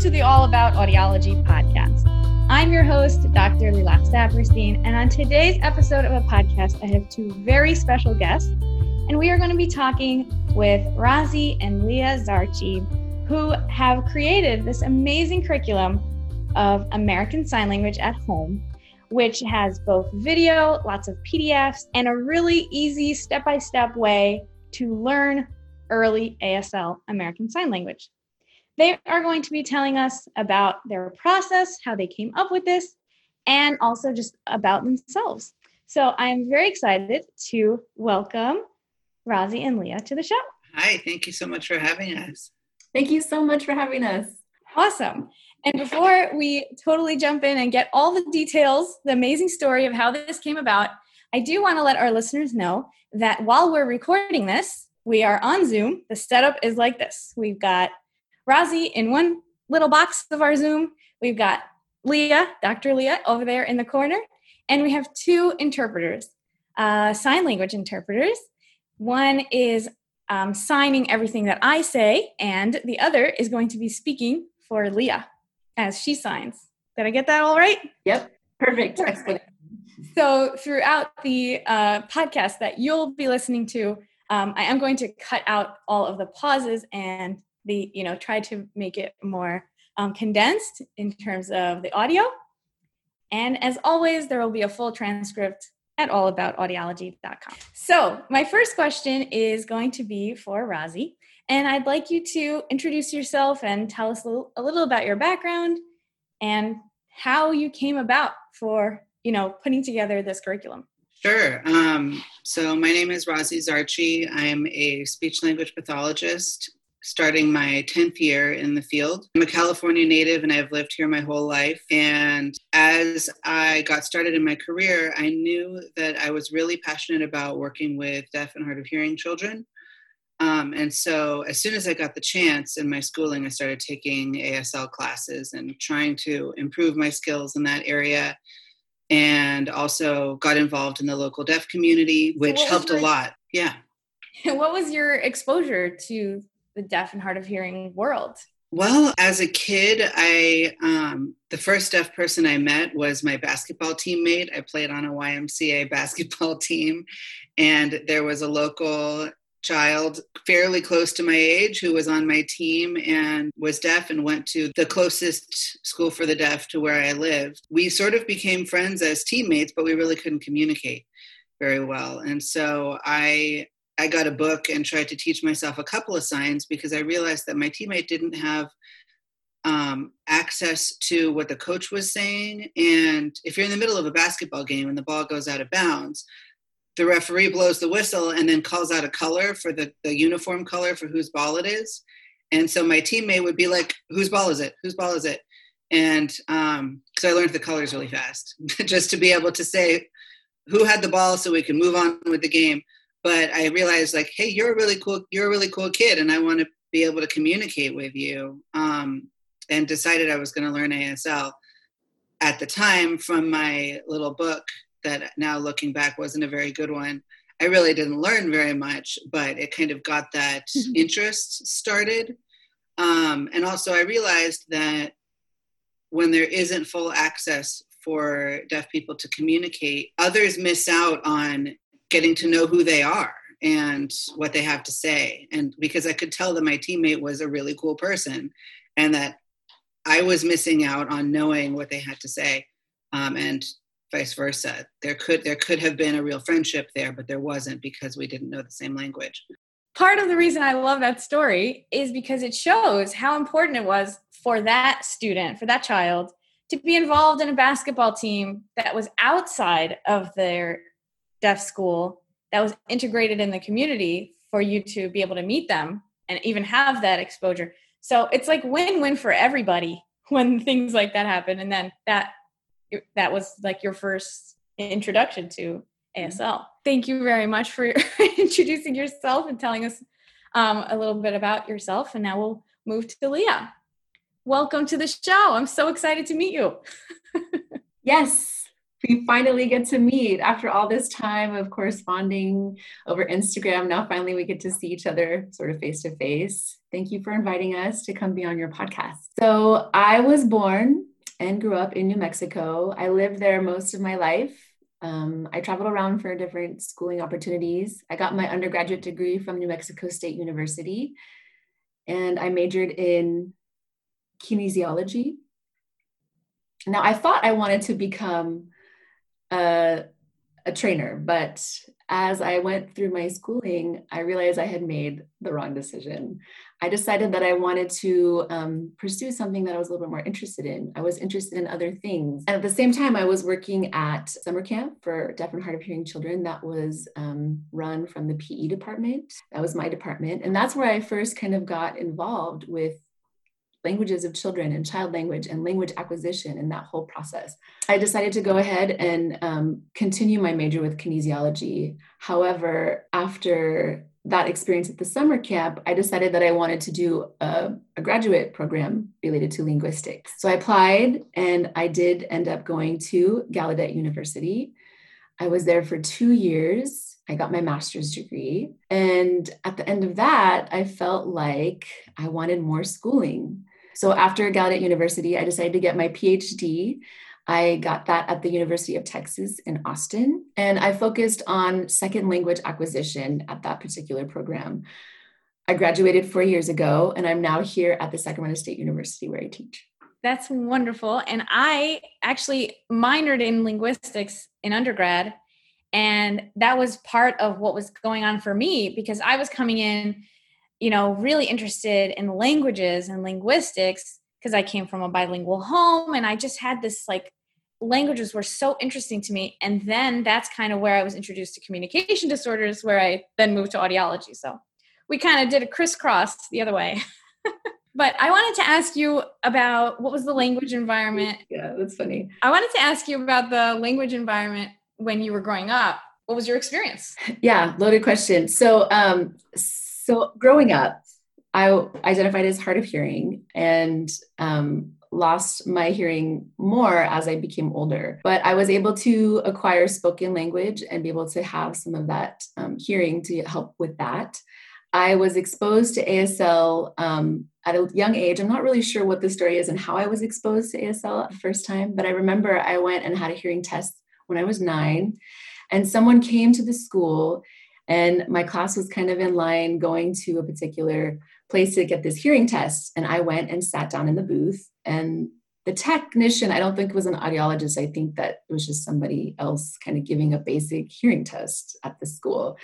to the All About Audiology podcast. I'm your host, Dr. Lilach Saperstein, and on today's episode of a podcast, I have two very special guests, and we are going to be talking with Razi and Leah Zarchi, who have created this amazing curriculum of American Sign Language at home, which has both video, lots of PDFs, and a really easy step by step way to learn early ASL American Sign Language. They are going to be telling us about their process, how they came up with this, and also just about themselves. So I'm very excited to welcome Razi and Leah to the show. Hi, thank you so much for having us. Thank you so much for having us. Awesome. And before we totally jump in and get all the details, the amazing story of how this came about, I do want to let our listeners know that while we're recording this, we are on Zoom. The setup is like this we've got Razi in one little box of our Zoom. We've got Leah, Dr. Leah, over there in the corner. And we have two interpreters, uh, sign language interpreters. One is um, signing everything that I say, and the other is going to be speaking for Leah as she signs. Did I get that all right? Yep, perfect. Excellent. So, throughout the uh, podcast that you'll be listening to, um, I am going to cut out all of the pauses and the you know try to make it more um, condensed in terms of the audio and as always there will be a full transcript at allaboutaudiology.com so my first question is going to be for razi and i'd like you to introduce yourself and tell us a little, a little about your background and how you came about for you know putting together this curriculum Sure. Um, so my name is Razi Zarchi. I'm a speech language pathologist starting my 10th year in the field. I'm a California native and I've lived here my whole life. And as I got started in my career, I knew that I was really passionate about working with deaf and hard of hearing children. Um, and so, as soon as I got the chance in my schooling, I started taking ASL classes and trying to improve my skills in that area. And also got involved in the local deaf community, which helped a lot. Yeah. What was your exposure to the deaf and hard of hearing world? Well, as a kid, I um, the first deaf person I met was my basketball teammate. I played on a YMCA basketball team, and there was a local child fairly close to my age who was on my team and was deaf and went to the closest school for the deaf to where I lived. We sort of became friends as teammates, but we really couldn't communicate very well. And so I I got a book and tried to teach myself a couple of signs because I realized that my teammate didn't have um, access to what the coach was saying. And if you're in the middle of a basketball game and the ball goes out of bounds, the referee blows the whistle and then calls out a color for the, the uniform color for whose ball it is. And so my teammate would be like, whose ball is it? Whose ball is it? And um, so I learned the colors really fast just to be able to say who had the ball so we can move on with the game but I realized like, hey, you're a really cool, you're a really cool kid, and I want to be able to communicate with you. Um, and decided I was going to learn ASL at the time from my little book that now looking back wasn't a very good one. I really didn't learn very much, but it kind of got that mm-hmm. interest started. Um, and also, I realized that when there isn't full access for deaf people to communicate, others miss out on getting to know who they are and what they have to say. And because I could tell that my teammate was a really cool person and that I was missing out on knowing what they had to say. Um, and vice versa. There could there could have been a real friendship there, but there wasn't because we didn't know the same language. Part of the reason I love that story is because it shows how important it was for that student, for that child, to be involved in a basketball team that was outside of their deaf school that was integrated in the community for you to be able to meet them and even have that exposure. So it's like win-win for everybody when things like that happen. And then that that was like your first introduction to ASL. Thank you very much for introducing yourself and telling us um, a little bit about yourself. And now we'll move to Leah. Welcome to the show. I'm so excited to meet you. yes, we finally get to meet after all this time of corresponding over Instagram. Now, finally, we get to see each other sort of face to face. Thank you for inviting us to come be on your podcast. So, I was born and grew up in New Mexico. I lived there most of my life. Um, I traveled around for different schooling opportunities. I got my undergraduate degree from New Mexico State University, and I majored in kinesiology. Now, I thought I wanted to become a, a trainer, but as I went through my schooling, I realized I had made the wrong decision. I decided that I wanted to um, pursue something that I was a little bit more interested in. I was interested in other things. And at the same time, I was working at summer camp for deaf and hard of hearing children that was um, run from the PE department. That was my department. And that's where I first kind of got involved with languages of children and child language and language acquisition and that whole process. I decided to go ahead and um, continue my major with kinesiology. However, after that experience at the summer camp, I decided that I wanted to do a, a, graduate program related to linguistics. So I applied and I did end up going to Gallaudet University. I was there for two years I got my master's degree. And at the end of that, I felt like I wanted more schooling. So after Gallaudet University, I decided to get my PhD. I got that at the University of Texas in Austin, and I focused on second language acquisition at that particular program. I graduated four years ago, and I'm now here at the Sacramento State University where I teach. That's wonderful. And I actually minored in linguistics in undergrad. And that was part of what was going on for me because I was coming in you know, really interested in languages and linguistics because I came from a bilingual home and I just had this like languages were so interesting to me. And then that's kind of where I was introduced to communication disorders, where I then moved to audiology. So we kind of did a crisscross the other way. but I wanted to ask you about what was the language environment. Yeah, that's funny. I wanted to ask you about the language environment when you were growing up. What was your experience? Yeah, loaded question. So, um, so growing up, I identified as hard of hearing and um, lost my hearing more as I became older. But I was able to acquire spoken language and be able to have some of that um, hearing to help with that. I was exposed to ASL um, at a young age. I'm not really sure what the story is and how I was exposed to ASL the first time, but I remember I went and had a hearing test when I was nine, and someone came to the school and my class was kind of in line going to a particular place to get this hearing test. And I went and sat down in the booth. And the technician, I don't think was an audiologist. I think that it was just somebody else kind of giving a basic hearing test at the school.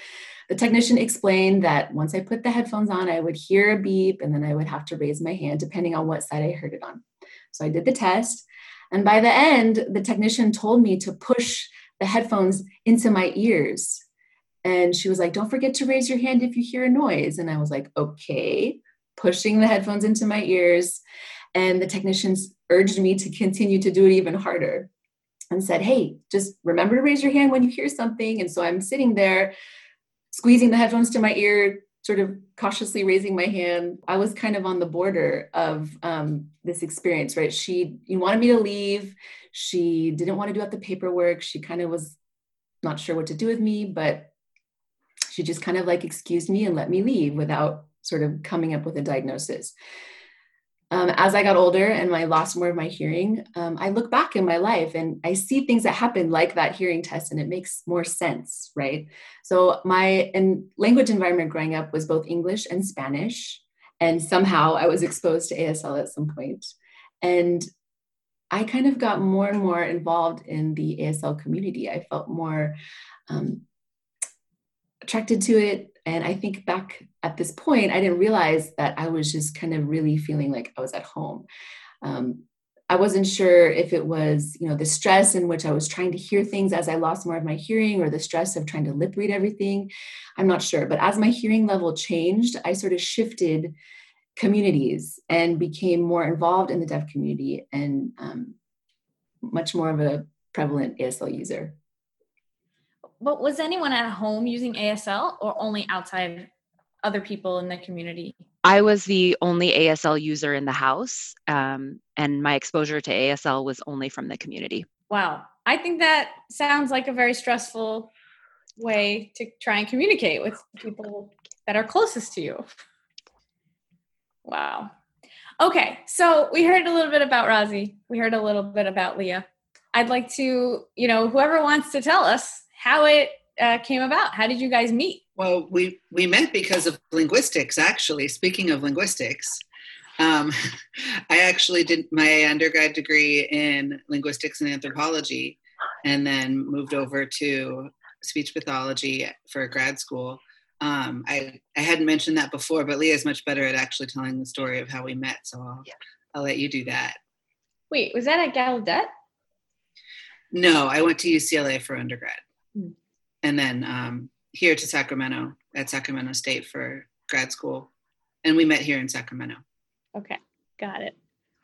The technician explained that once I put the headphones on, I would hear a beep and then I would have to raise my hand depending on what side I heard it on. So I did the test. And by the end, the technician told me to push the headphones into my ears and she was like, Don't forget to raise your hand if you hear a noise. And I was like, Okay, pushing the headphones into my ears. And the technicians urged me to continue to do it even harder and said, Hey, just remember to raise your hand when you hear something. And so I'm sitting there squeezing the headphones to my ear, sort of cautiously raising my hand. I was kind of on the border of um, this experience, right? She wanted me to leave. She didn't want to do out the paperwork. She kind of was not sure what to do with me, but she just kind of like excused me and let me leave without sort of coming up with a diagnosis. Um, as I got older and I lost more of my hearing, um, I look back in my life and I see things that happen like that hearing test, and it makes more sense, right? So my in language environment growing up was both English and Spanish, and somehow I was exposed to ASL at some point, and I kind of got more and more involved in the ASL community. I felt more um, attracted to it. And I think back at this point, I didn't realize that I was just kind of really feeling like I was at home. Um, I wasn't sure if it was, you know, the stress in which I was trying to hear things as I lost more of my hearing or the stress of trying to lip read everything. I'm not sure. But as my hearing level changed, I sort of shifted communities and became more involved in the deaf community and um, much more of a prevalent ASL user but was anyone at home using ASL or only outside other people in the community? I was the only ASL user in the house, um, and my exposure to ASL was only from the community. Wow. I think that sounds like a very stressful way to try and communicate with people that are closest to you. Wow. Okay, so we heard a little bit about Razi. We heard a little bit about Leah. I'd like to, you know, whoever wants to tell us how it uh, came about. How did you guys meet? Well, we we met because of linguistics. Actually, speaking of linguistics, um, I actually did my undergrad degree in linguistics and anthropology, and then moved over to speech pathology for grad school. Um, I, I hadn't mentioned that before, but Leah is much better at actually telling the story of how we met. So I'll, yeah. I'll let you do that. Wait, was that at Gallaudet? No, I went to UCLA for undergrad. Mm. And then um, here to Sacramento at Sacramento State for grad school. And we met here in Sacramento. Okay, got it.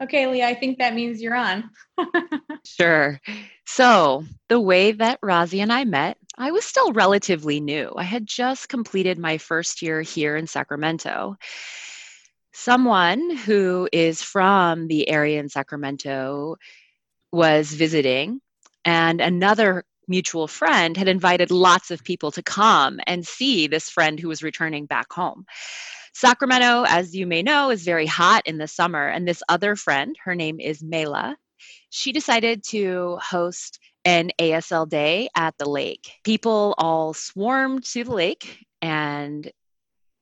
Okay, Leah, I think that means you're on. sure. So, the way that Razi and I met, I was still relatively new. I had just completed my first year here in Sacramento. Someone who is from the area in Sacramento was visiting, and another mutual friend had invited lots of people to come and see this friend who was returning back home. Sacramento, as you may know, is very hot in the summer. And this other friend, her name is Mela, she decided to host an ASL day at the lake. People all swarmed to the lake and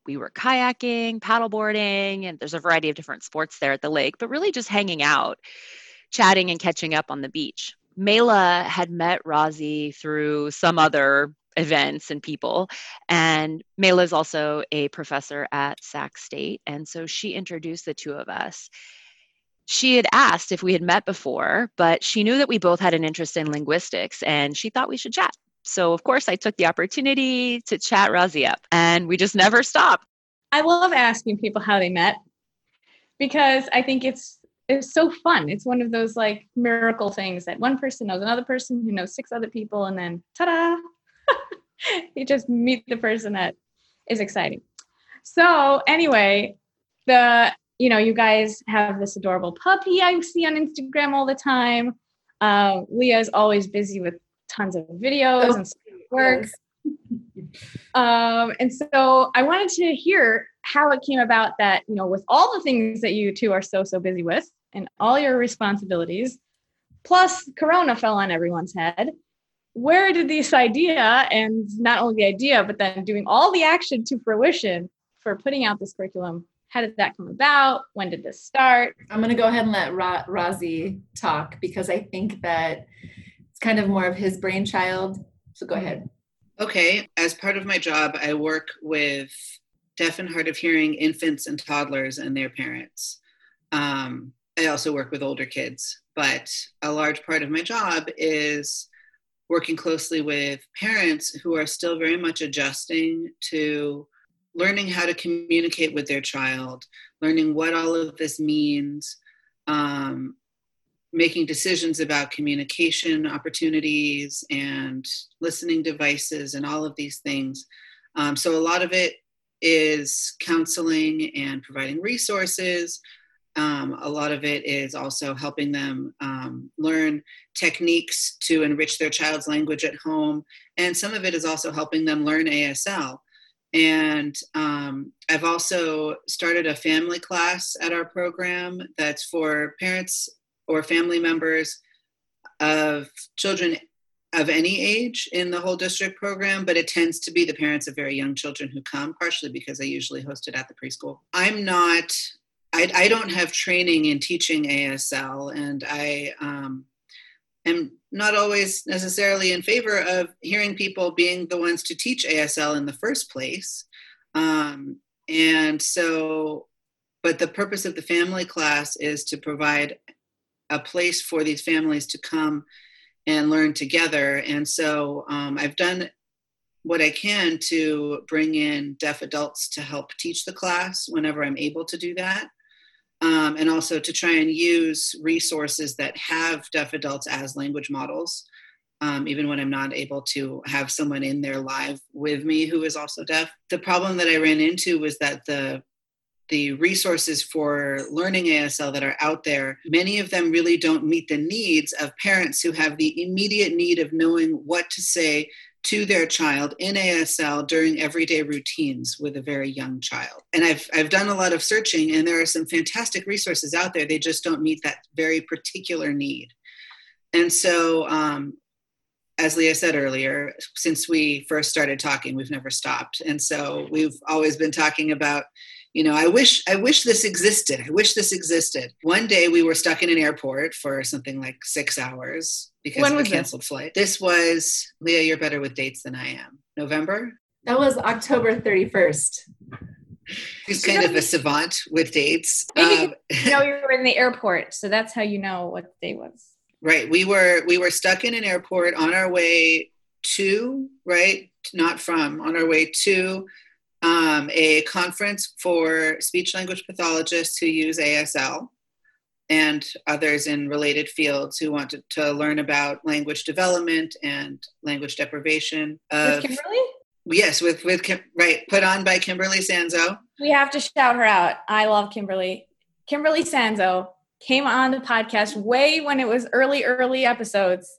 we were kayaking, paddleboarding, and there's a variety of different sports there at the lake, but really just hanging out, chatting and catching up on the beach. Mela had met Razi through some other events and people. And Mela is also a professor at Sac State. And so she introduced the two of us. She had asked if we had met before, but she knew that we both had an interest in linguistics and she thought we should chat. So, of course, I took the opportunity to chat Razi up and we just never stopped. I love asking people how they met because I think it's it's so fun. It's one of those like miracle things that one person knows another person who knows six other people, and then ta-da, you just meet the person that is exciting. So anyway, the you know you guys have this adorable puppy I see on Instagram all the time. Uh, Leah is always busy with tons of videos oh, and work. um, and so I wanted to hear how it came about that you know with all the things that you two are so so busy with and all your responsibilities, plus Corona fell on everyone's head where did this idea and not only the idea, but then doing all the action to fruition for putting out this curriculum? How did that come about? When did this start? I'm going to go ahead and let Ra- Razi talk because I think that it's kind of more of his brainchild. So go ahead. Okay. As part of my job, I work with deaf and hard of hearing infants and toddlers and their parents. Um, I also work with older kids, but a large part of my job is working closely with parents who are still very much adjusting to learning how to communicate with their child, learning what all of this means, um, making decisions about communication opportunities and listening devices and all of these things. Um, so, a lot of it is counseling and providing resources, um, a lot of it is also helping them um, learn techniques to enrich their child's language at home. And some of it is also helping them learn ASL. And um, I've also started a family class at our program that's for parents or family members of children of any age in the whole district program, but it tends to be the parents of very young children who come, partially because I usually host it at the preschool. I'm not I, I don't have training in teaching ASL, and I um, am not always necessarily in favor of hearing people being the ones to teach ASL in the first place. Um, and so, but the purpose of the family class is to provide a place for these families to come and learn together. And so um, I've done what I can to bring in deaf adults to help teach the class whenever I'm able to do that um, and also to try and use resources that have deaf adults as language models, um, even when I'm not able to have someone in there live with me who is also deaf. The problem that I ran into was that the the resources for learning ASL that are out there, many of them really don't meet the needs of parents who have the immediate need of knowing what to say to their child in ASL during everyday routines with a very young child. And I've, I've done a lot of searching, and there are some fantastic resources out there. They just don't meet that very particular need. And so, um, as Leah said earlier, since we first started talking, we've never stopped. And so we've always been talking about you know i wish i wish this existed i wish this existed one day we were stuck in an airport for something like six hours because when of a canceled this? flight this was leah you're better with dates than i am november that was october 31st He's kind of a savant with dates. Maybe um, you know you were in the airport, so that's how you know what day was. Right. We were we were stuck in an airport on our way to right, not from, on our way to um, a conference for speech language pathologists who use ASL and others in related fields who want to, to learn about language development and language deprivation. Of, with Kimberly? Yes, with with Kim, right, put on by Kimberly Sanzo. We have to shout her out. I love Kimberly. Kimberly Sanzo came on the podcast way when it was early, early episodes,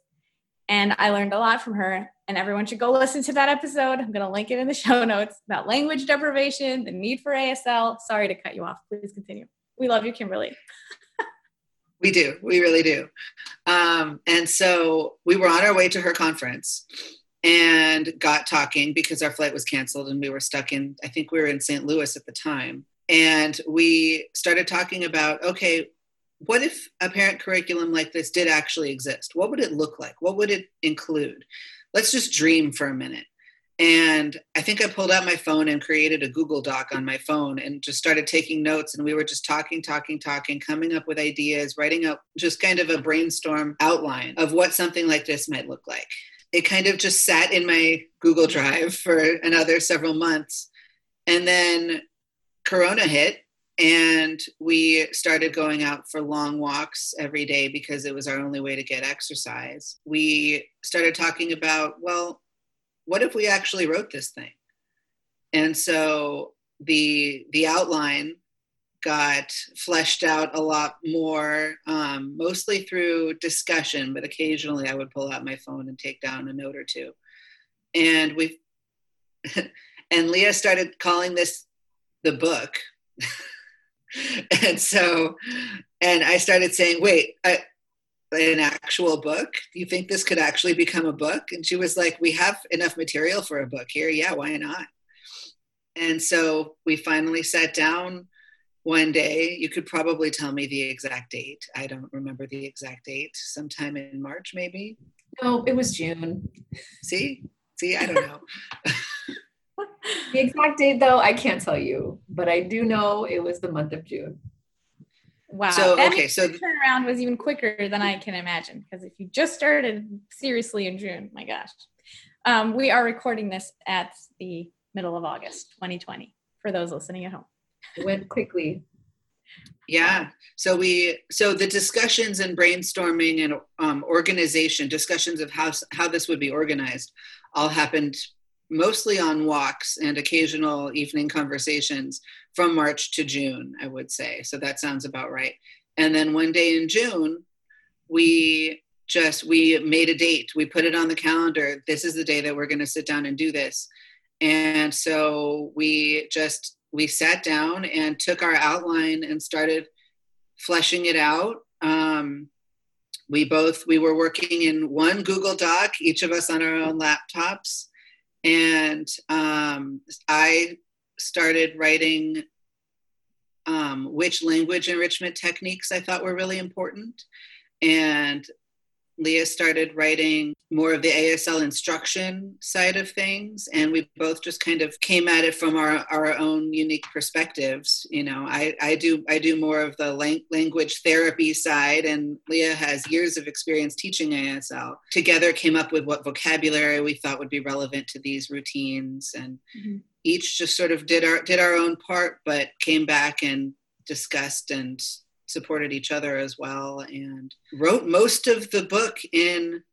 and I learned a lot from her and everyone should go listen to that episode. I'm going to link it in the show notes about language deprivation, the need for ASL. Sorry to cut you off. Please continue. We love you, Kimberly. we do. We really do. Um, and so we were on our way to her conference and got talking because our flight was canceled and we were stuck in, I think we were in St. Louis at the time. And we started talking about okay, what if a parent curriculum like this did actually exist? What would it look like? What would it include? let's just dream for a minute. And I think I pulled out my phone and created a Google Doc on my phone and just started taking notes. And we were just talking, talking, talking, coming up with ideas, writing up just kind of a brainstorm outline of what something like this might look like. It kind of just sat in my Google Drive for another several months. And then Corona hit, and we started going out for long walks every day because it was our only way to get exercise. We started talking about, well, what if we actually wrote this thing? And so the the outline got fleshed out a lot more, um, mostly through discussion, but occasionally I would pull out my phone and take down a note or two. And we and Leah started calling this the book. and so, and I started saying, wait, I, an actual book? Do you think this could actually become a book? And she was like, we have enough material for a book here. Yeah, why not? And so we finally sat down one day. You could probably tell me the exact date. I don't remember the exact date. Sometime in March, maybe. No, it was June. See, see, I don't know. the exact date, though, I can't tell you, but I do know it was the month of June. Wow. So that okay, so the turnaround was even quicker than I can imagine because if you just started seriously in June, my gosh. Um, we are recording this at the middle of August, 2020. For those listening at home, it went quickly. Yeah. So we so the discussions and brainstorming and um, organization discussions of how how this would be organized all happened mostly on walks and occasional evening conversations from March to June, I would say. So that sounds about right. And then one day in June, we just we made a date. We put it on the calendar. This is the day that we're going to sit down and do this. And so we just we sat down and took our outline and started fleshing it out. Um, we both we were working in one Google Doc, each of us on our own laptops and um, I started writing um, which language enrichment techniques I thought were really important. And Leah started writing more of the ASL instruction side of things. And we both just kind of came at it from our, our own unique perspectives. You know, I, I do I do more of the lang- language therapy side, and Leah has years of experience teaching ASL. Together came up with what vocabulary we thought would be relevant to these routines and mm-hmm. each just sort of did our did our own part, but came back and discussed and supported each other as well and wrote most of the book in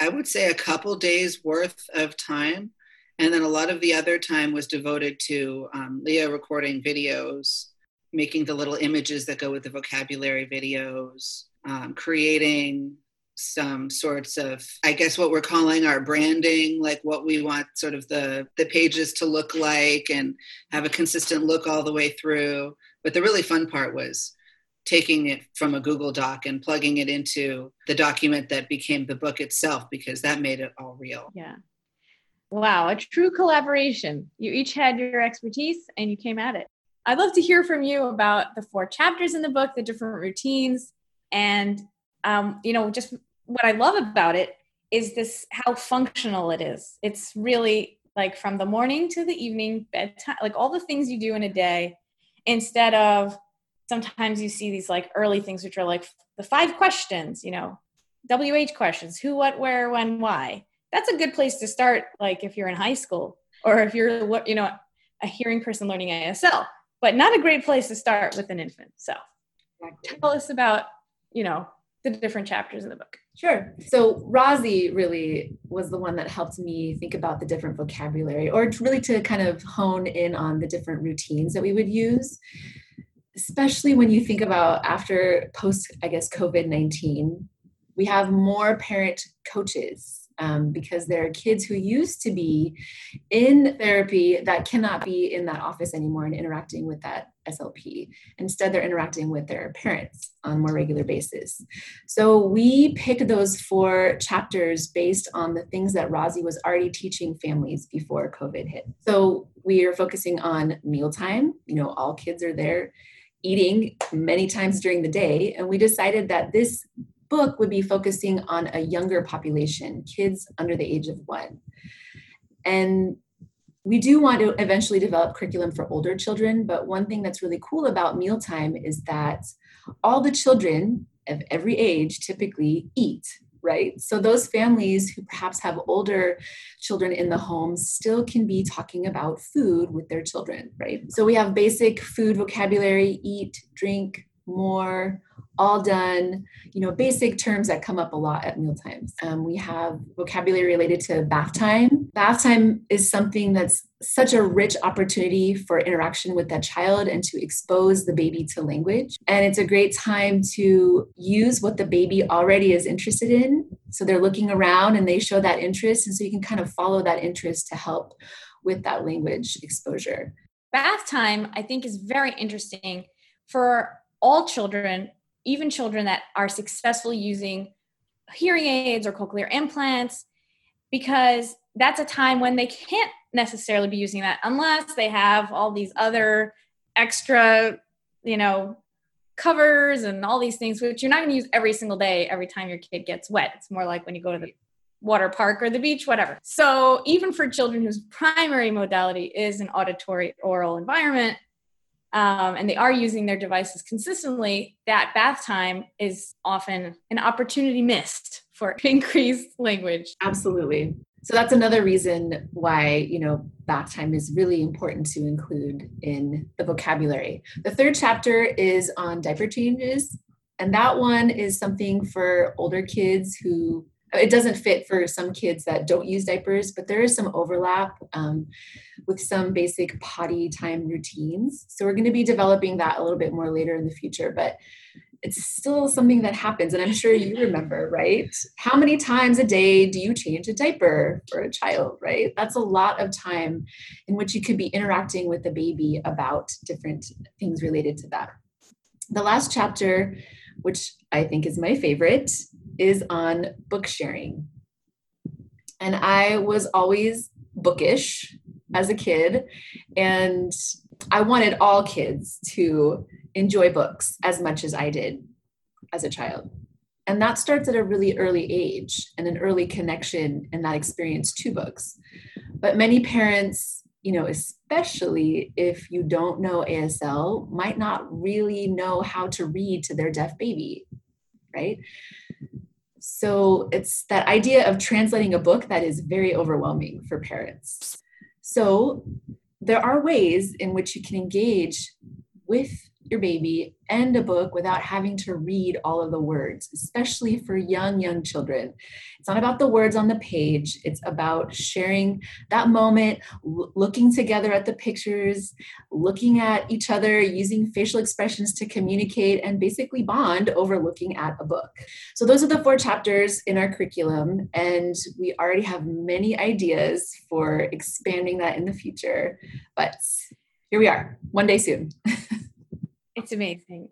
i would say a couple days worth of time. And then a lot of the other time was devoted to um, Leah recording videos, making the little images that go with the vocabulary videos, um, creating some sorts of i guess what we're calling our branding like what we want sort of the the pages to look like and have a consistent look all the way through. But the really fun part was taking it from a google doc and plugging it into the document that became the book itself because that made it all real. Yeah. Wow a true collaboration. You each had your expertise and you came at it. I'd love to hear from you about the four chapters in the book the different routines and um, you know just what I love about it is this how functional it is. It's really like from the morning to the evening, bedtime, like all the things you do in a day, instead of sometimes you see these like early things which are like the five questions, you know, WH questions, who, what, where, when, why. That's a good place to start, like if you're in high school or if you're, what you know, a hearing person learning ASL, but not a great place to start with an infant. So tell us about, you know, the different chapters in the book. Sure. So Razi really was the one that helped me think about the different vocabulary or really to kind of hone in on the different routines that we would use. Especially when you think about after post, I guess, COVID 19, we have more parent coaches um, because there are kids who used to be in therapy that cannot be in that office anymore and interacting with that SLP. Instead, they're interacting with their parents on a more regular basis. So we picked those four chapters based on the things that Razi was already teaching families before COVID hit. So we are focusing on mealtime. You know, all kids are there eating many times during the day. And we decided that this book would be focusing on a younger population, kids under the age of one. And we do want to eventually develop curriculum for older children, but one thing that's really cool about mealtime is that all the children of every age typically eat, right? So those families who perhaps have older children in the home still can be talking about food with their children, right? So we have basic food vocabulary eat, drink, more, all done, you know, basic terms that come up a lot at mealtimes. Um, we have vocabulary related to bath time. Bath time is something that's such a rich opportunity for interaction with that child and to expose the baby to language. And it's a great time to use what the baby already is interested in. So they're looking around and they show that interest. And so you can kind of follow that interest to help with that language exposure. Bath time, I think, is very interesting for all children even children that are successfully using hearing aids or cochlear implants, because that's a time when they can't necessarily be using that unless they have all these other extra, you know, covers and all these things, which you're not going to use every single day every time your kid gets wet. It's more like when you go to the water park or the beach, whatever. So even for children whose primary modality is an auditory oral environment, um, and they are using their devices consistently, that bath time is often an opportunity missed for increased language. Absolutely. So that's another reason why, you know, bath time is really important to include in the vocabulary. The third chapter is on diaper changes. And that one is something for older kids who it doesn't fit for some kids that don't use diapers, but there is some overlap um, with some basic potty time routines. So we're going to be developing that a little bit more later in the future, but it's still something that happens. And I'm sure you remember, right? How many times a day do you change a diaper for a child, right? That's a lot of time in which you could be interacting with the baby about different things related to that. The last chapter, which I think is my favorite, is on book sharing. And I was always bookish as a kid, and I wanted all kids to enjoy books as much as I did as a child. And that starts at a really early age and an early connection and that experience to books. But many parents, you know, especially if you don't know ASL, might not really know how to read to their deaf baby, right? So it's that idea of translating a book that is very overwhelming for parents. So there are ways in which you can engage with your baby and a book without having to read all of the words, especially for young, young children. It's not about the words on the page, it's about sharing that moment, l- looking together at the pictures, looking at each other, using facial expressions to communicate and basically bond over looking at a book. So, those are the four chapters in our curriculum, and we already have many ideas for expanding that in the future. But here we are, one day soon. It's amazing.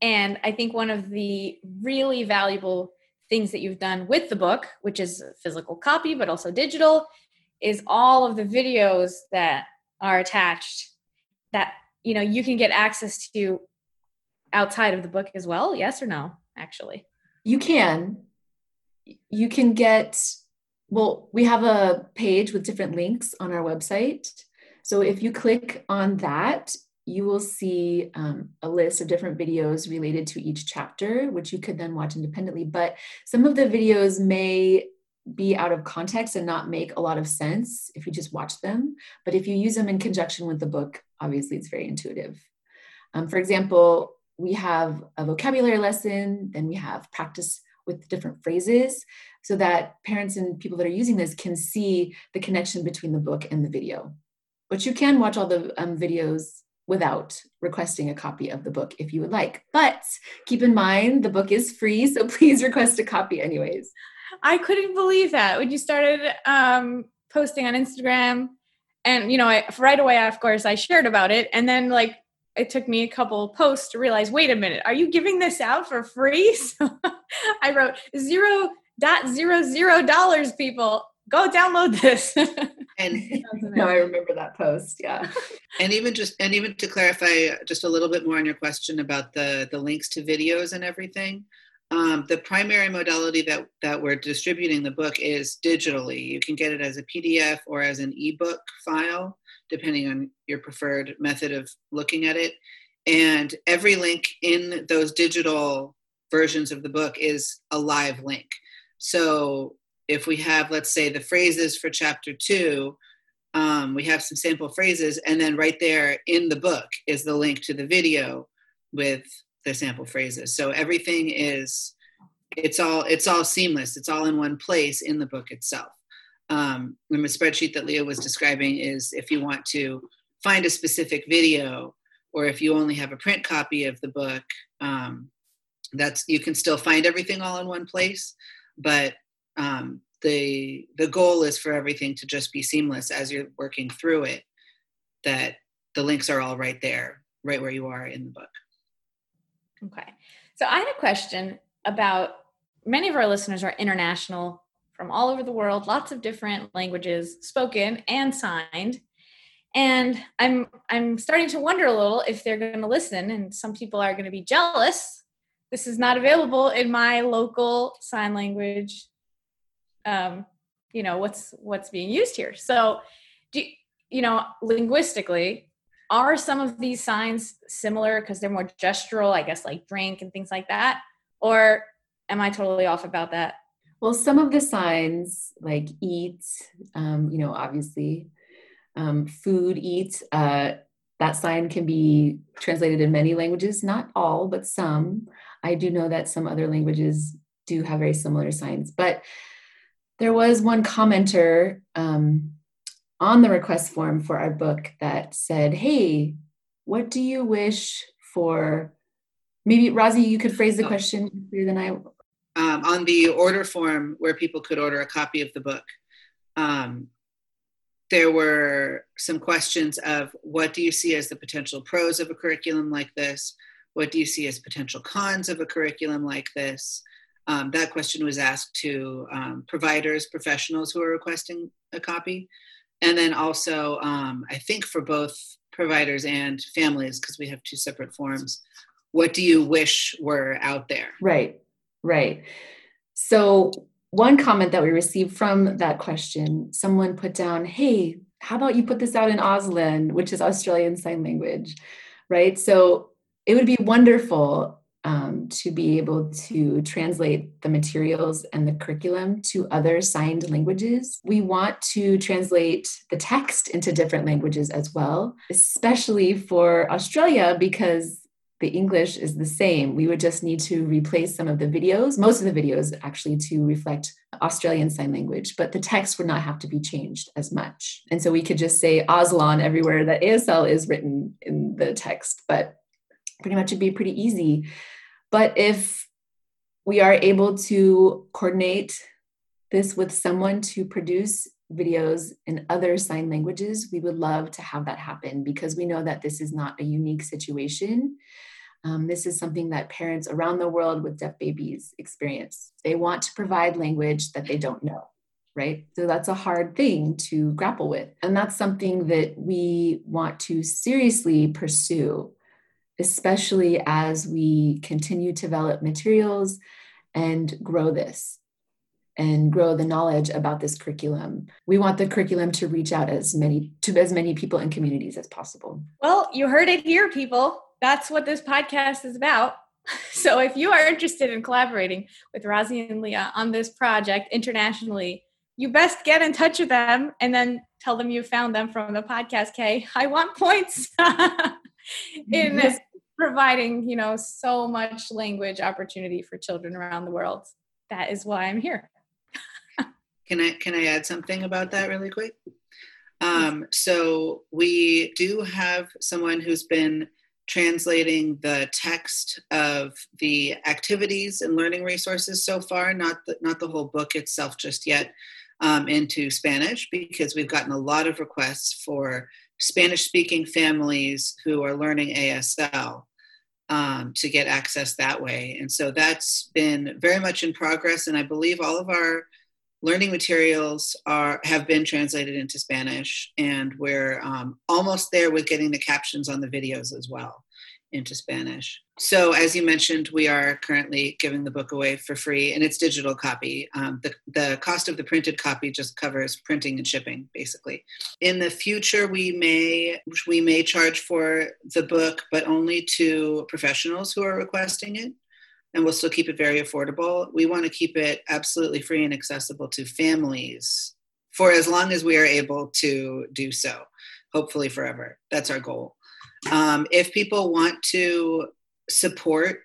And I think one of the really valuable things that you've done with the book, which is a physical copy, but also digital, is all of the videos that are attached that you know you can get access to outside of the book as well yes or no actually You can. You can get, well, we have a page with different links on our website. So if you click on that, you will see um, a list of different videos related to each chapter, which you could then watch independently. But some of the videos may be out of context and not make a lot of sense if you just watch them. But if you use them in conjunction with the book, obviously it's very intuitive. Um, for example, we have a vocabulary lesson, then we have practice with different phrases so that parents and people that are using this can see the connection between the book and the video. But you can watch all the um, videos without requesting a copy of the book if you would like. But keep in mind, the book is free, so please request a copy anyways. I couldn't believe that when you started um, posting on Instagram, and you know, I, right away, of course, I shared about it, and then like it took me a couple posts to realize, wait a minute, are you giving this out for free? So I wrote zero dot zero zero dollars, people. Go download this. And No, I remember that post. Yeah. and even just and even to clarify just a little bit more on your question about the the links to videos and everything um, the primary modality that that we're distributing the book is digitally you can get it as a pdf or as an ebook file depending on your preferred method of looking at it and every link in those digital versions of the book is a live link so if we have let's say the phrases for chapter two um, we have some sample phrases and then right there in the book is the link to the video with the sample phrases. So everything is it's all it's all seamless. It's all in one place in the book itself. Um, and the spreadsheet that leah was describing is if you want to find a specific video or if you only have a print copy of the book um, that's you can still find everything all in one place but um, the the goal is for everything to just be seamless as you're working through it that the links are all right there right where you are in the book Okay. So I had a question about many of our listeners are international from all over the world, lots of different languages spoken and signed. And I'm I'm starting to wonder a little if they're going to listen and some people are going to be jealous. This is not available in my local sign language um you know what's what's being used here. So do you know linguistically are some of these signs similar because they're more gestural, I guess, like drink and things like that? Or am I totally off about that? Well, some of the signs like eat, um, you know, obviously, um, food, eat, uh, that sign can be translated in many languages, not all, but some. I do know that some other languages do have very similar signs. But there was one commenter um, on the request form for our book that said, Hey, what do you wish for? Maybe, Razi, you could phrase the question better than I. um, on the order form where people could order a copy of the book um, there were some questions of what do you see as the potential pros of a curriculum like this what do you see as potential cons of a curriculum like this um, that question was asked to um, providers professionals who are requesting a copy and then also um, i think for both providers and families because we have two separate forms what do you wish were out there Right, right. So, one comment that we received from that question, someone put down, Hey, how about you put this out in Auslan, which is Australian Sign Language, right? So, it would be wonderful um, to be able to translate the materials and the curriculum to other signed languages. We want to translate the text into different languages as well, especially for Australia, because the English is the same. We would just need to replace some of the videos, most of the videos actually, to reflect Australian Sign Language, but the text would not have to be changed as much. And so we could just say Auslan everywhere that ASL is written in the text, but pretty much it'd be pretty easy. But if we are able to coordinate this with someone to produce videos in other sign languages, we would love to have that happen because we know that this is not a unique situation. Um, this is something that parents around the world with deaf babies experience. They want to provide language that they don't know, right? So that's a hard thing to grapple with. And that's something that we want to seriously pursue, especially as we continue to develop materials and grow this and grow the knowledge about this curriculum. We want the curriculum to reach out as many to as many people and communities as possible. Well, you heard it here people. That's what this podcast is about. So if you are interested in collaborating with Razi and Leah on this project internationally, you best get in touch with them and then tell them you found them from the podcast. Kay, I want points in mm-hmm. yes. Providing, you know, so much language opportunity for children around the world. That is why I'm here. Can I can I add something about that really quick? Um, so we do have someone who's been translating the text of the activities and learning resources so far, not the, not the whole book itself just yet, um, into Spanish because we've gotten a lot of requests for Spanish speaking families who are learning ASL um, to get access that way. And so that's been very much in progress. And I believe all of our learning materials are have been translated into Spanish, and we're um, almost there with getting the captions on the videos as well into Spanish. So, as you mentioned, we are currently giving the book away for free in its digital copy. Um, the, the cost of the printed copy just covers printing and shipping, basically. In the future, we may we may charge for the book, but only to professionals who are requesting it and we'll still keep it very affordable. We want to keep it absolutely free and accessible to families for as long as we are able to do so, hopefully forever. That's our goal. Um, if people want to support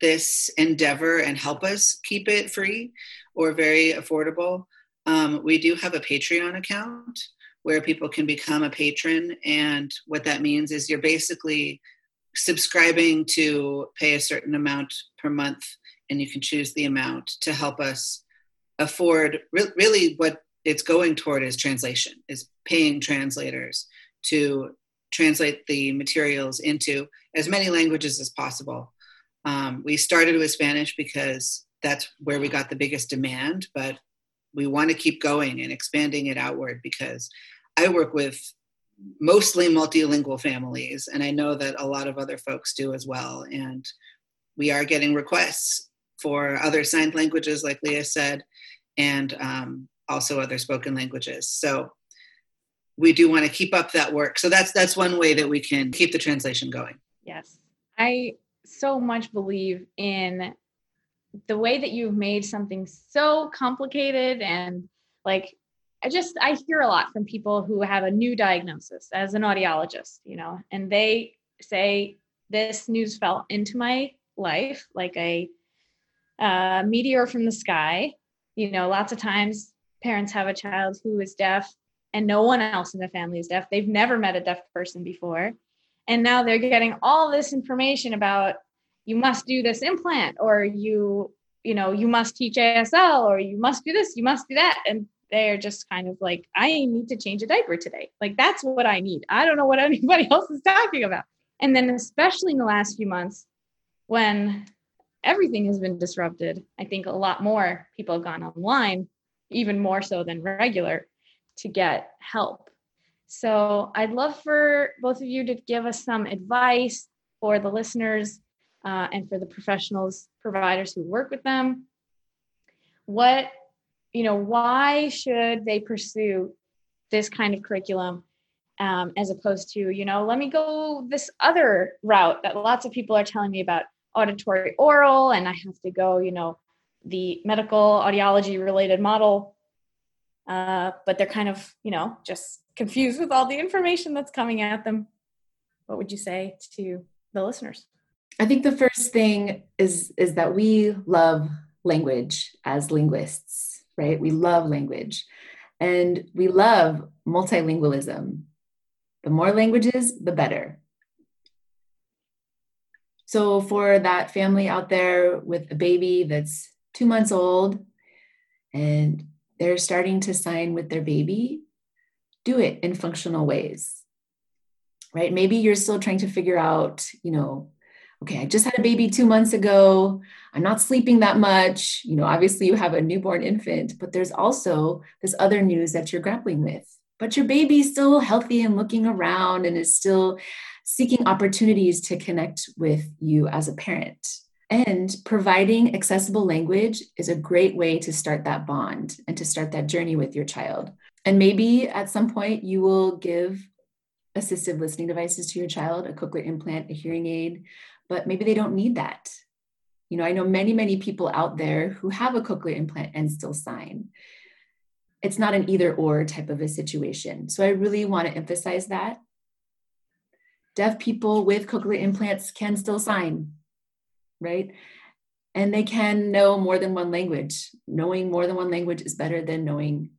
this endeavor and help us keep it free or very affordable, um, we do have a Patreon account where people can become a patron. And what that means is you're basically subscribing to pay a certain amount per month and you can choose the amount to help us afford re- really what it's going toward is translation is paying translators to translate the materials into as many languages as possible um, we started with spanish because that's where we got the biggest demand but we want to keep going and expanding it outward because i work with mostly multilingual families, and I know that a lot of other folks do as well. And we are getting requests for other signed languages, like Leah said, and um, also other spoken languages. So we do want to keep up that work. So that's that's one way that we can keep the translation going. Yes, I so much believe in the way that you've made something so complicated and like I just I hear a lot from people who have a new diagnosis as an audiologist, you know, and they say this news fell into my life like a uh, meteor from the sky. You know, lots of times parents have a child who is deaf and no one else in the family is deaf. They've never met a deaf person before. And now they're getting all this information about you must do this implant or you you know you must teach ASL or you must do this you must do that and they're just kind of like, I need to change a diaper today. Like, that's what I need. I don't know what anybody else is talking about. And then, especially in the last few months, when everything has been disrupted, I think a lot more people have gone online, even more so than regular, to get help. So, I'd love for both of you to give us some advice for the listeners uh, and for the professionals, providers who work with them. What you know, why should they pursue this kind of curriculum um, as opposed to, you know, let me go this other route that lots of people are telling me about auditory oral, and I have to go, you know, the medical audiology related model. Uh, but they're kind of, you know, just confused with all the information that's coming at them. What would you say to the listeners? I think the first thing is is that we love language as linguists, right? We love language. And we love multilingualism. The more languages, the better. So, for that family out there with a baby that's two months old and they're starting to sign with their baby, do it in functional ways, right? Maybe you're still trying to figure out, you know, okay, I just had a baby two months ago. I'm not sleeping that much. You know, obviously you have a newborn infant, but there's also this other news that you're grappling with. But your baby's still healthy and looking around and is still seeking opportunities to connect with you as a parent. And providing accessible language is a great way to start that bond and to start that journey with your child. And maybe at some point you will give assistive listening devices to your child, a cochlear implant, a hearing aid, but maybe they don't need that. You know, I know many, many people out there who have a cochlear implant and still sign. It's not an either or type of a situation. So I really want to emphasize that. Deaf people with cochlear implants can still sign, right? And they can know more than one language. Knowing more than one language is better than knowing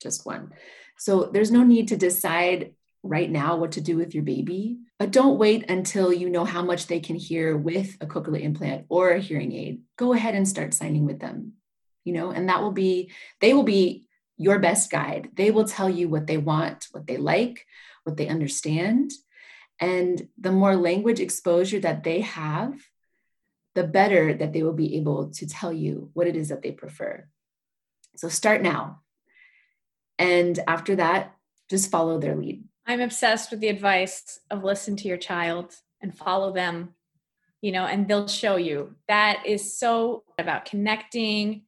just one. So there's no need to decide right now what to do with your baby, but don't wait until you know how much they can hear with a cochlear implant or a hearing aid. Go ahead and start signing with them, you know, and that will be, they will be your best guide. They will tell you what they want, what they like, what they understand. And the more language exposure that they have, the better that they will be able to tell you what it is that they prefer. So start now. And after that, just follow their lead. I'm obsessed with the advice of listen to your child and follow them, you know, and they'll show you. That is so about connecting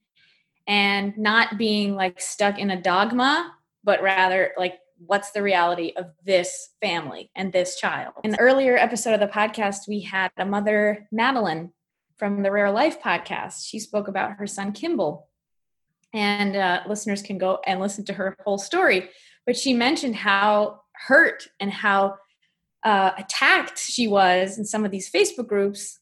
and not being like stuck in a dogma, but rather like what's the reality of this family and this child. In the earlier episode of the podcast, we had a mother, Madeline, from the Rare Life podcast. She spoke about her son, Kimball. And uh, listeners can go and listen to her whole story. But she mentioned how hurt and how uh, attacked she was in some of these Facebook groups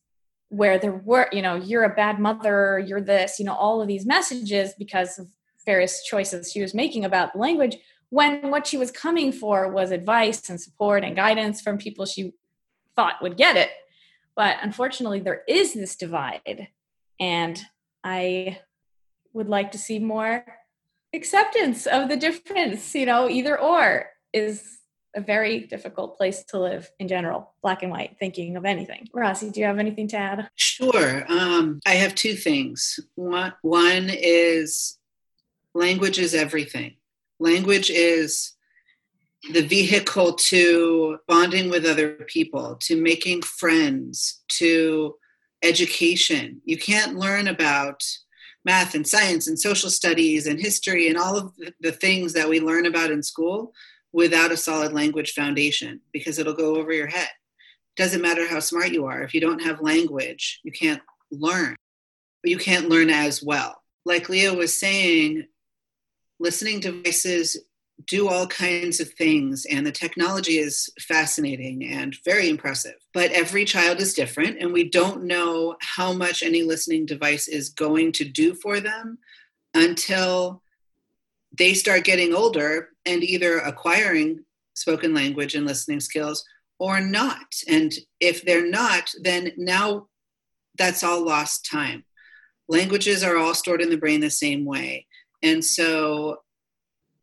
where there were, you know, you're a bad mother, you're this, you know, all of these messages because of various choices she was making about the language when what she was coming for was advice and support and guidance from people she thought would get it. But unfortunately, there is this divide. And I would like to see more acceptance of the difference, you know, either or is a very difficult place to live in general, black and white, thinking of anything. Razi, do you have anything to add? Sure. Um, I have two things. One, one is language is everything. Language is the vehicle to bonding with other people, to making friends, to education. You can't learn about math and science and social studies and history and all of the things that we learn about in school without a solid language foundation because it'll go over your head. Doesn't matter how smart you are. If you don't have language, you can't learn. But you can't learn as well. Like Leah was saying, listening devices do all kinds of things and the technology is fascinating and very impressive but every child is different and we don't know how much any listening device is going to do for them until they start getting older and either acquiring spoken language and listening skills or not. And if they're not, then now that's all lost time. Languages are all stored in the brain the same way. And so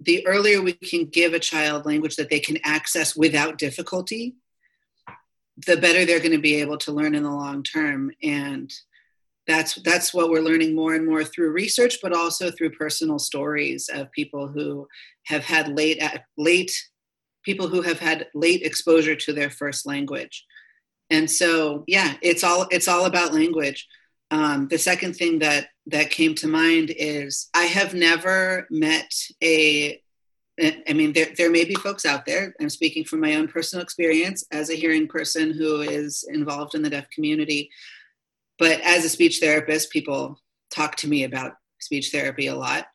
the earlier we can give a child language that they can access without difficulty, the better they're going to be able to learn in the long term. And that's that's what we're learning more and more through research but also through personal stories of people who have had late uh, late people who have had late exposure to their first language and so yeah it's all it's all about language um, the second thing that that came to mind is i have never met a I mean, there, there may be folks out there. I'm speaking from my own personal experience as a hearing person who is involved in the deaf community. But as a speech therapist, people talk to me about speech therapy a lot.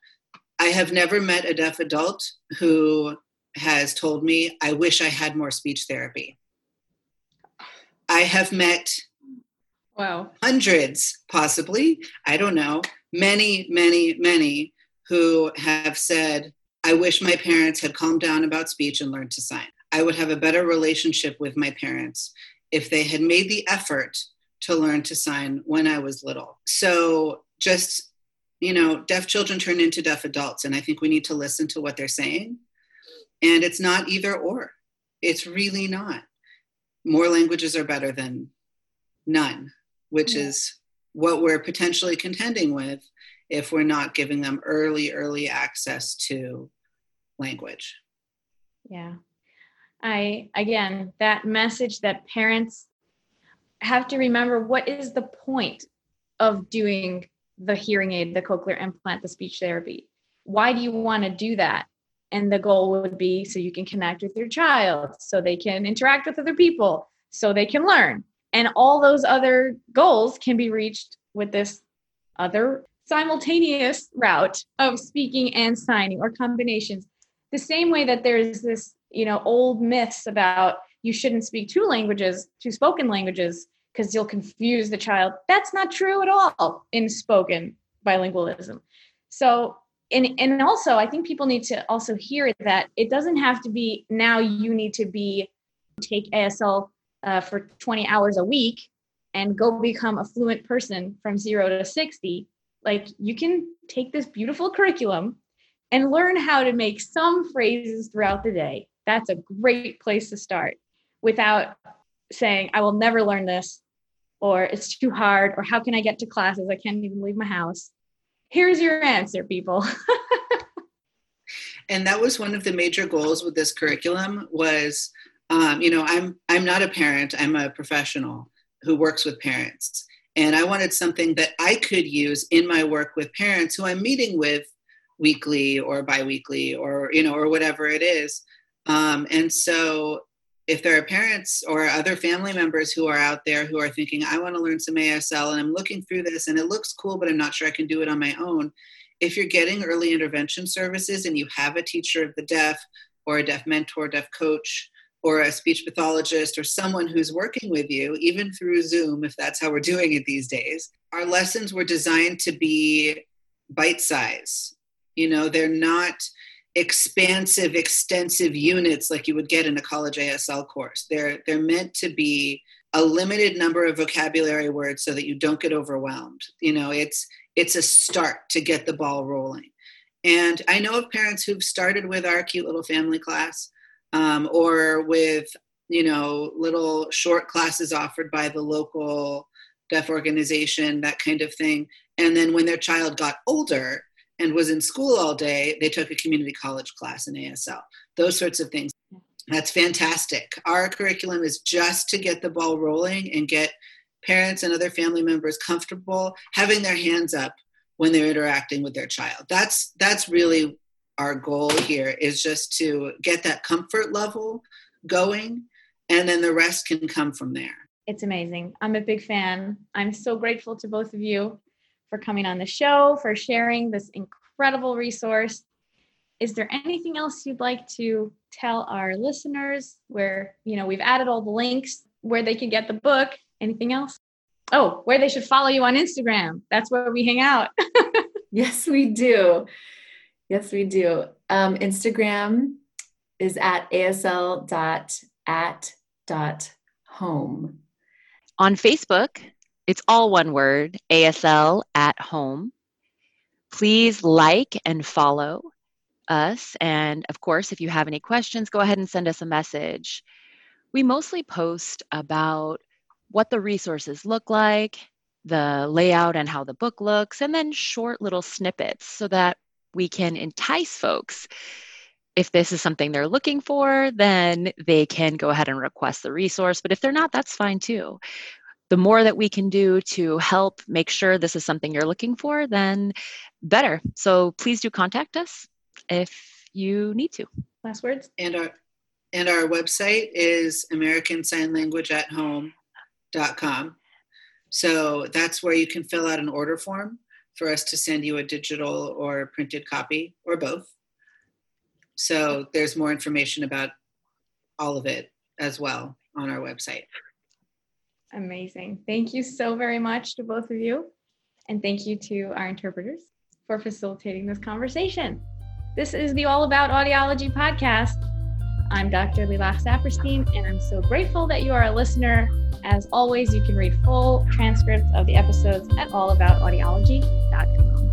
I have never met a deaf adult who has told me, I wish I had more speech therapy. I have met Wow. Hundreds, possibly. I don't know. Many, many, many who have said, I wish my parents had calmed down about speech and learned to sign. I would have a better relationship with my parents if they had made the effort to learn to sign when I was little. So just, you know, deaf children turn into deaf adults. And I think we need to listen to what they're saying. And it's not either or, it's really not. More languages are better than none, which yeah. is what we're potentially contending with if we're not giving them early, early access to language. Yeah. I, again, that message that parents have to remember what is the point of doing the hearing aid, the cochlear implant, the speech therapy? Why do you want to do that? And the goal would be so you can connect with your child, so they can interact with other people, so they can learn. And all those other goals can be reached with this other simultaneous route of speaking and signing or combinations. The same way that there's this, you know, old myths about you shouldn't speak two languages, two spoken languages, because you'll confuse the child. That's not true at all in spoken bilingualism. So, and, and also, I think people need to also hear that it doesn't have to be now you need to be take ASL uh, for 20 hours a week and go become a fluent person from zero to 60. Like, you can take this beautiful curriculum and learn how to make some phrases throughout the day. That's a great place to start without saying, I will never learn this, or it's too hard, or how can I get to classes? I can't even leave my house. Here's your answer, people. and that was one of the major goals with this curriculum was um, you know i'm i'm not a parent i'm a professional who works with parents. And i wanted something that i could use in my work with parents who i'm meeting with weekly or biweekly or you know or whatever it is. Um, and so if there are parents or other family members who are out there who are thinking i want to learn some asl and i'm looking through this and it looks cool but i'm not sure i can do it on my own if you're getting early intervention services and you have a teacher of the deaf or a deaf mentor deaf coach or a speech pathologist or someone who's working with you even through zoom if that's how we're doing it these days our lessons were designed to be bite size you know, they're not expansive, extensive units like you would get in a college ASL course. They're they're meant to be a limited number of vocabulary words so that you don't get overwhelmed. You know, it's it's a start to get the ball rolling. And I know of parents who've started with our cute little family class um, or with, you know, little short classes offered by the local deaf organization, that kind of thing. And then when their child got older, and was in school all day, they took a community college class in ASL. Those sorts of things. That's fantastic. Our curriculum is just to get the ball rolling and get parents and other family members comfortable having their hands up when they're interacting with their child. That's that's really our goal here is just to get that comfort level going and then the rest can come from there. It's amazing. I'm a big fan. I'm so grateful to both of you for coming on the show, for sharing this incredible resource. Is there anything else you'd like to tell our listeners where, you know, we've added all the links where they can get the book? Anything else? Oh, where they should follow you on Instagram. That's where we hang out. yes, we do. Yes, we do. Um, Instagram is at asl dot at dot home. On Facebook, it's all one word ASL at home. Please like and follow us. And of course, if you have any questions, go ahead and send us a message. We mostly post about what the resources look like, the layout and how the book looks, and then short little snippets so that we can entice folks. If this is something they're looking for, then they can go ahead and request the resource. But if they're not, that's fine too the more that we can do to help make sure this is something you're looking for, then better. So please do contact us if you need to. Last words. And our and our website is American Sign Language at Home.com. So that's where you can fill out an order form for us to send you a digital or printed copy or both. So there's more information about all of it as well on our website. Amazing. Thank you so very much to both of you. And thank you to our interpreters for facilitating this conversation. This is the All About Audiology podcast. I'm Dr. Lilach Saperstein, and I'm so grateful that you are a listener. As always, you can read full transcripts of the episodes at allaboutaudiology.com.